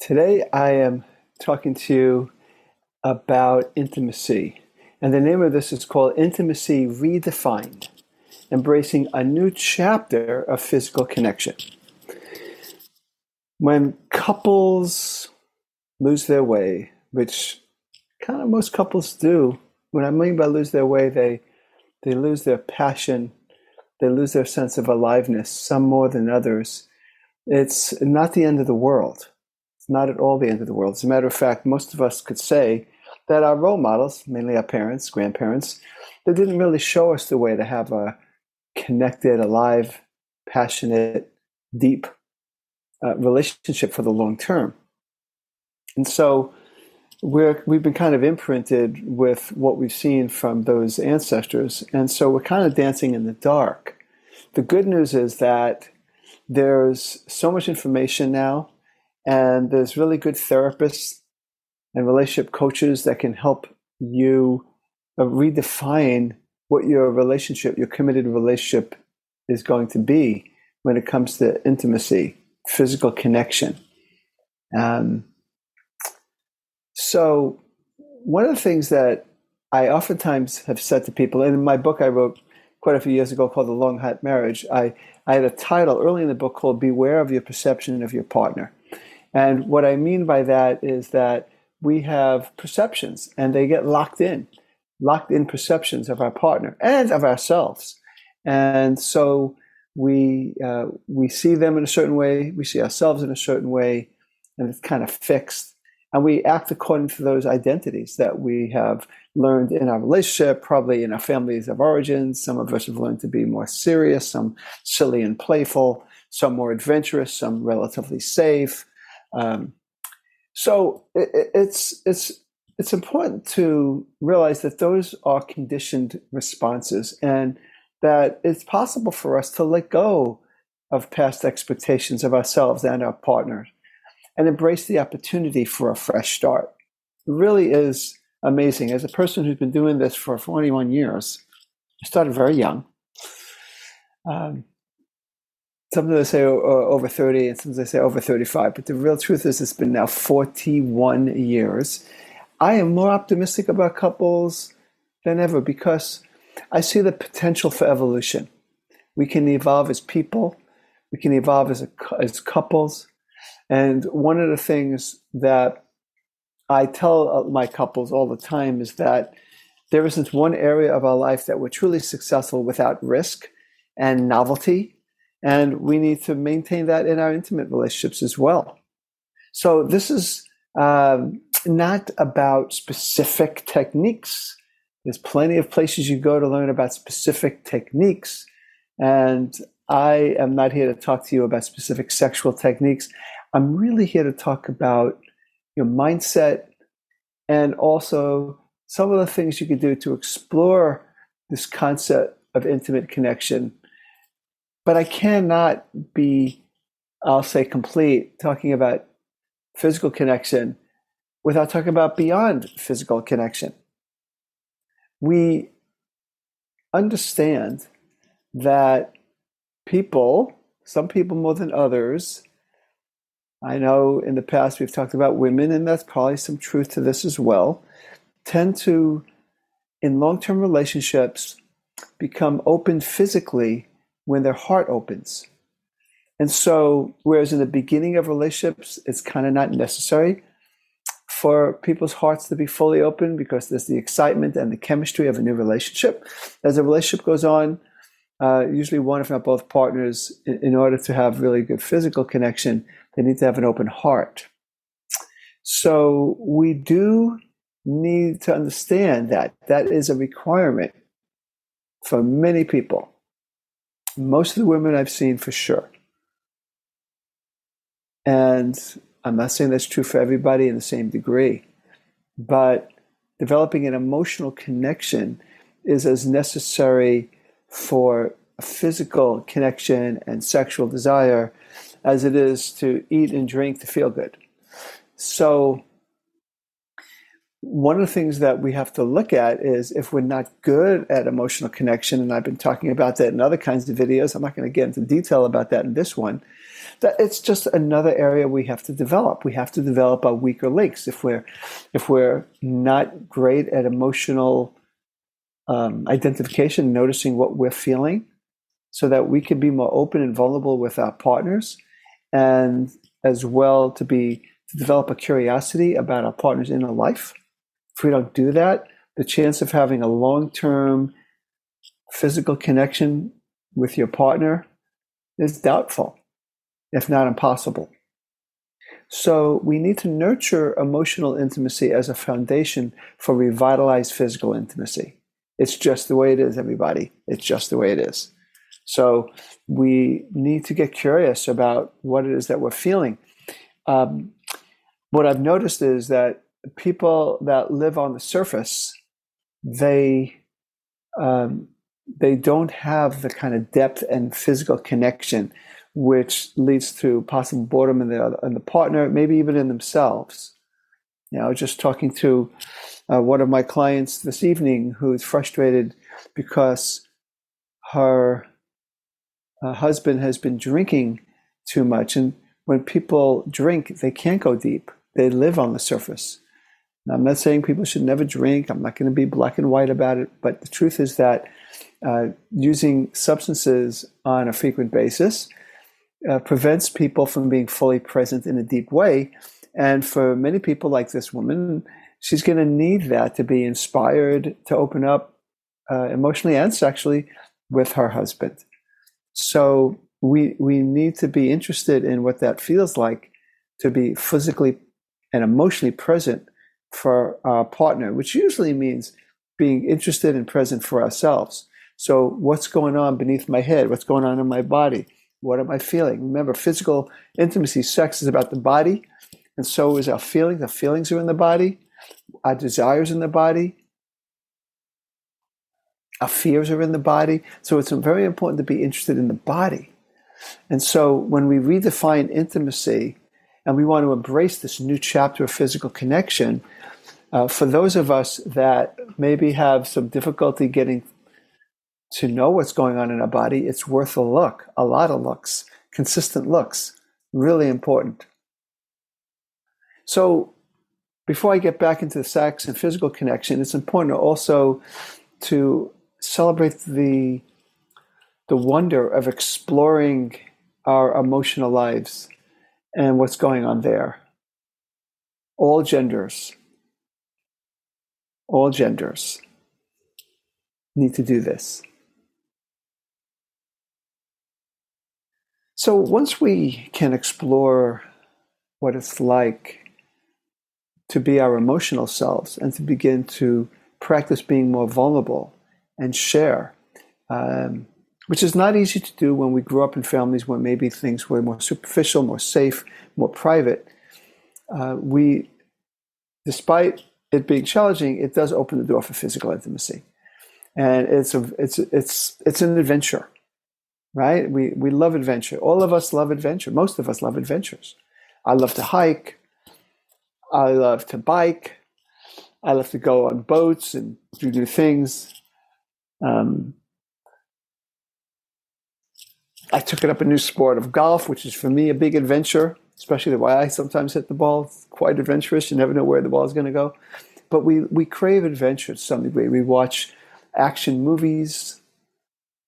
Today I am talking to you about intimacy. And the name of this is called Intimacy Redefined Embracing a New Chapter of Physical Connection. When couples lose their way, which kind of most couples do, what I mean by lose their way, they, they lose their passion, they lose their sense of aliveness, some more than others. It's not the end of the world not at all the end of the world. As a matter of fact, most of us could say that our role models, mainly our parents, grandparents, they didn't really show us the way to have a connected, alive, passionate, deep uh, relationship for the long term. And so we're, we've been kind of imprinted with what we've seen from those ancestors. And so we're kind of dancing in the dark. The good news is that there's so much information now and there's really good therapists and relationship coaches that can help you uh, redefine what your relationship, your committed relationship is going to be when it comes to intimacy, physical connection. Um, so, one of the things that I oftentimes have said to people, and in my book I wrote quite a few years ago called The Long Hot Marriage, I, I had a title early in the book called Beware of Your Perception of Your Partner. And what I mean by that is that we have perceptions and they get locked in, locked in perceptions of our partner and of ourselves. And so we, uh, we see them in a certain way, we see ourselves in a certain way, and it's kind of fixed. And we act according to those identities that we have learned in our relationship, probably in our families of origin. Some of us have learned to be more serious, some silly and playful, some more adventurous, some relatively safe, um, so it, it's it's it's important to realize that those are conditioned responses, and that it's possible for us to let go of past expectations of ourselves and our partners, and embrace the opportunity for a fresh start. It really is amazing. As a person who's been doing this for 41 years, I started very young. Um, sometimes they say uh, over 30 and sometimes they say over 35 but the real truth is it's been now 41 years. I am more optimistic about couples than ever because i see the potential for evolution. We can evolve as people we can evolve as, a, as couples and one of the things that i tell uh, my couples all the time is that there isn't one area of our life that we're truly successful without risk and novelty and we need to maintain that in our intimate relationships as well. So this is um, not about specific techniques. There's plenty of places you go to learn about specific techniques. And I am not here to talk to you about specific sexual techniques. I'm really here to talk about your mindset and also some of the things you can do to explore this concept of intimate connection but I cannot be, I'll say, complete talking about physical connection without talking about beyond physical connection. We understand that people, some people more than others, I know in the past we've talked about women, and that's probably some truth to this as well, tend to, in long term relationships, become open physically when their heart opens. And so, whereas in the beginning of relationships, it's kind of not necessary for people's hearts to be fully open because there's the excitement and the chemistry of a new relationship. As a relationship goes on, uh, usually one, if not both partners, in, in order to have really good physical connection, they need to have an open heart. So we do need to understand that that is a requirement for many people most of the women I've seen for sure. And I'm not saying that's true for everybody in the same degree, but developing an emotional connection is as necessary for a physical connection and sexual desire as it is to eat and drink to feel good. So, one of the things that we have to look at is if we're not good at emotional connection, and I've been talking about that in other kinds of videos, I'm not going to get into detail about that in this one, that it's just another area we have to develop. We have to develop our weaker links. If we're if we're not great at emotional um, identification, noticing what we're feeling, so that we can be more open and vulnerable with our partners, and as well to be to develop a curiosity about our partner's inner life if we don't do that, the chance of having a long term physical connection with your partner is doubtful, if not impossible. So we need to nurture emotional intimacy as a foundation for revitalized physical intimacy. It's just the way it is, everybody. It's just the way it is. So we need to get curious about what it is that we're feeling. Um, what I've noticed is that people that live on the surface, they um, they don't have the kind of depth and physical connection which leads to possible boredom in the in the partner, maybe even in themselves. You know, just talking to uh, one of my clients this evening who's frustrated because her uh, husband has been drinking too much, and when people drink, they can't go deep; they live on the surface. Now, I'm not saying people should never drink. I'm not going to be black and white about it. But the truth is that uh, using substances on a frequent basis uh, prevents people from being fully present in a deep way. And for many people, like this woman, she's going to need that to be inspired to open up uh, emotionally and sexually with her husband. So we we need to be interested in what that feels like to be physically and emotionally present for our partner, which usually means being interested and present for ourselves. So, what's going on beneath my head? What's going on in my body? What am I feeling? Remember, physical intimacy, sex is about the body, and so is our feelings. Our feelings are in the body, our desires are in the body, our fears are in the body. So, it's very important to be interested in the body. And so, when we redefine intimacy and we want to embrace this new chapter of physical connection, uh, for those of us that maybe have some difficulty getting to know what's going on in our body, it's worth a look, a lot of looks, consistent looks, really important. So, before I get back into the sex and physical connection, it's important also to celebrate the the wonder of exploring our emotional lives and what's going on there. All genders, all genders need to do this. So once we can explore what it's like to be our emotional selves and to begin to practice being more vulnerable and share, um, which is not easy to do when we grew up in families where maybe things were more superficial, more safe, more private. Uh, we, despite it being challenging, it does open the door for physical intimacy, and it's a it's it's it's an adventure, right? We we love adventure. All of us love adventure. Most of us love adventures. I love to hike. I love to bike. I love to go on boats and do new things. Um, I took it up a new sport of golf, which is for me a big adventure especially the way I sometimes hit the ball. It's quite adventurous. You never know where the ball is going to go. But we, we crave adventure to some degree. We watch action movies.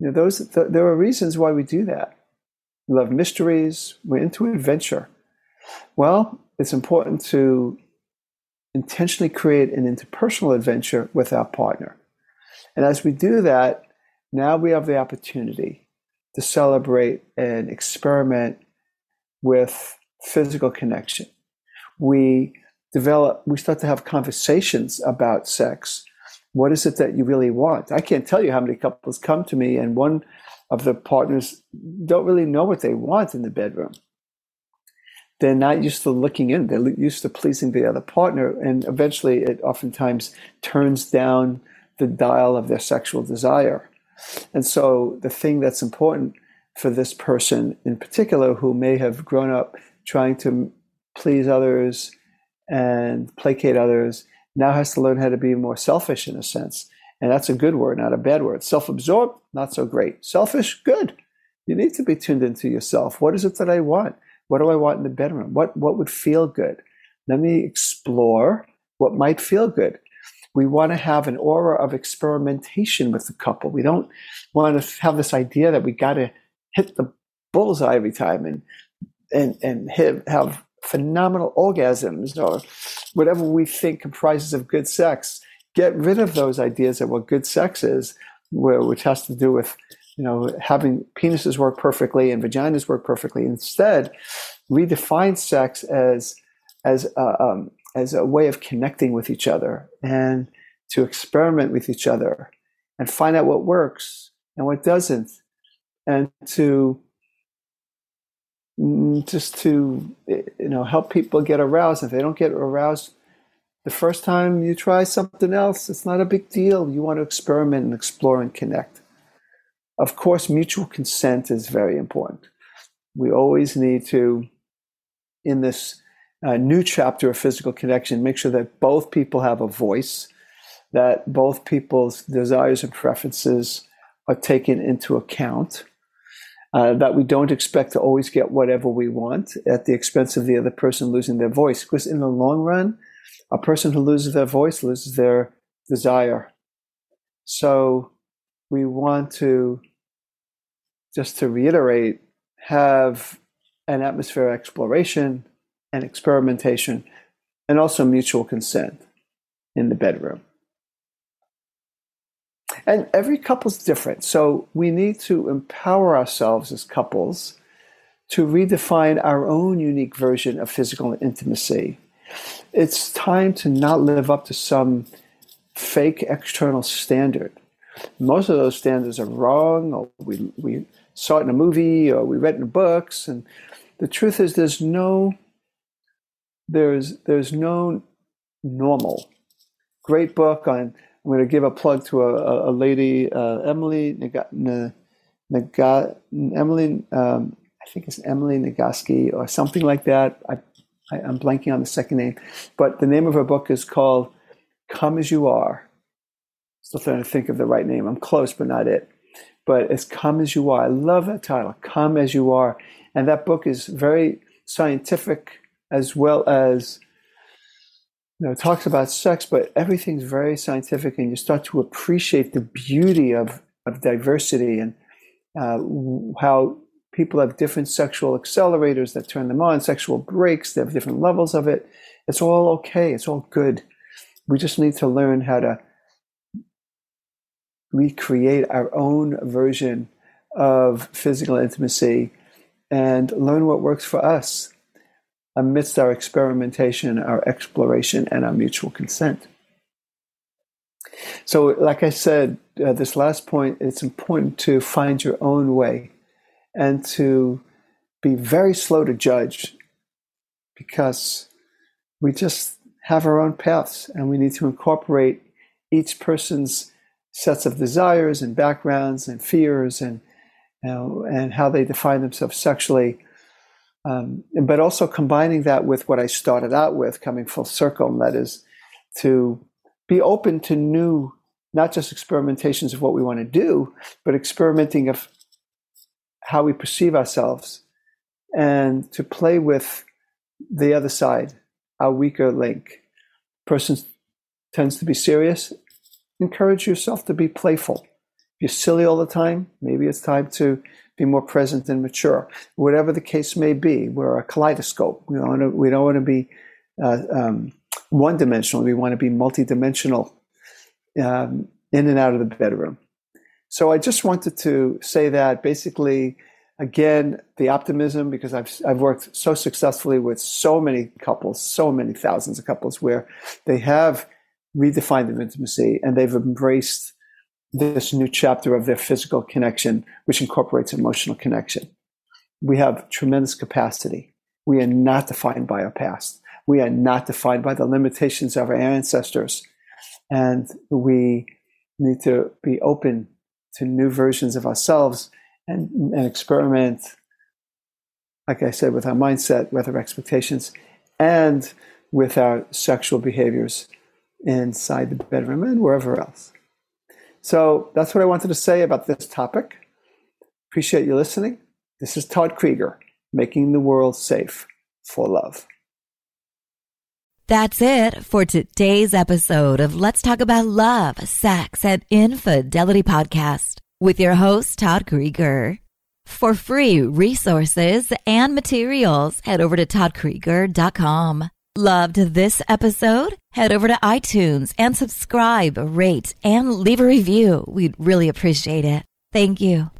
You know, those th- there are reasons why we do that. We love mysteries. We're into adventure. Well, it's important to intentionally create an interpersonal adventure with our partner. And as we do that, now we have the opportunity to celebrate and experiment with physical connection. We develop, we start to have conversations about sex. What is it that you really want? I can't tell you how many couples come to me and one of the partners don't really know what they want in the bedroom. they're not used to looking in. They're used to pleasing the other partner, and eventually, it oftentimes turns down the dial of their sexual desire. And so, the thing that's important for this person in particular, who may have grown up trying to please others and placate others, now has to learn how to be more selfish in a sense. And that's a good word, not a bad word. Self absorbed, not so great. Selfish, good. You need to be tuned into yourself. What is it that I want? What do I want in the bedroom? What, what would feel good? Let me explore what might feel good. We want to have an aura of experimentation with the couple. We don't want to have this idea that we got to hit the bullseye every time and and and hit, have phenomenal orgasms or whatever we think comprises of good sex. Get rid of those ideas of what good sex is, which has to do with you know, having penises work perfectly and vaginas work perfectly. Instead, redefine sex as as a, um, as a way of connecting with each other and to experiment with each other and find out what works and what doesn't, and to just to you know help people get aroused. If they don't get aroused the first time you try something else, it's not a big deal. You want to experiment and explore and connect. Of course, mutual consent is very important. We always need to, in this uh, new chapter of physical connection, make sure that both people have a voice, that both people's desires and preferences are taken into account, uh, that we don't expect to always get whatever we want at the expense of the other person losing their voice. Because in the long run, a person who loses their voice loses their desire. So we want to, just to reiterate, have an atmosphere of exploration and experimentation and also mutual consent in the bedroom. And every couple's different. So we need to empower ourselves as couples to redefine our own unique version of physical intimacy. It's time to not live up to some fake external standard most of those standards are wrong, or we, we saw it in a movie, or we read it in books. And the truth is, there's no there's there's no normal. Great book on. I'm going to give a plug to a, a, lady, uh, Emily Naga, Naga, Emily. Um, I think it's Emily Nagoski or something like that. I, I, I'm blanking on the second name, but the name of her book is called "Come as You Are." Still trying to think of the right name. I'm close, but not it. But it's Come As You Are. I love that title, Come As You Are. And that book is very scientific as well as you know, it talks about sex, but everything's very scientific, and you start to appreciate the beauty of, of diversity and uh, how people have different sexual accelerators that turn them on, sexual brakes, they have different levels of it. It's all okay, it's all good. We just need to learn how to recreate our own version of physical intimacy and learn what works for us amidst our experimentation, our exploration, and our mutual consent. So, like I said, uh, this last point, it's important to find your own way and to be very slow to judge because we just have our own paths and we need to incorporate each person's sets of desires and backgrounds and fears and you know, and how they define themselves sexually. Um, but also combining that with what I started out with, coming full circle, and that is to be open to new, not just experimentations of what we want to do, but experimenting of how we perceive ourselves, and to play with the other side, our weaker link. Person tends to be serious encourage yourself to be playful. If you're silly all the time, maybe it's time to be more present and mature. Whatever the case may be, we're a kaleidoscope. We don't want to, we don't want to be uh, um, one dimensional. We want to be multidimensional um, in and out of the bedroom. So I just wanted to say that basically, again, the optimism, because I've, I've worked so successfully with so many couples, so many thousands of couples where they have redefined their intimacy and they've embraced this new chapter of their physical connection, which incorporates emotional connection. We have tremendous capacity We are not defined by our past. We are not defined by the limitations of our ancestors. And we need to be open to new versions of ourselves and, and experiment, like I said, with our mindset, with our expectations, and with our sexual behaviors inside the bedroom and wherever else. So that's what I wanted to say about this topic. Appreciate you listening. This is Todd Creager, making the world safe for love. That's it for today's episode of Let's Talk About Love, Sex, and Infidelity podcast with your host, Todd Creager. For free resources and materials, head over to toddcreager.com. Loved this episode? Head over to iTunes and subscribe, rate, and leave a review. We'd really appreciate it. Thank you.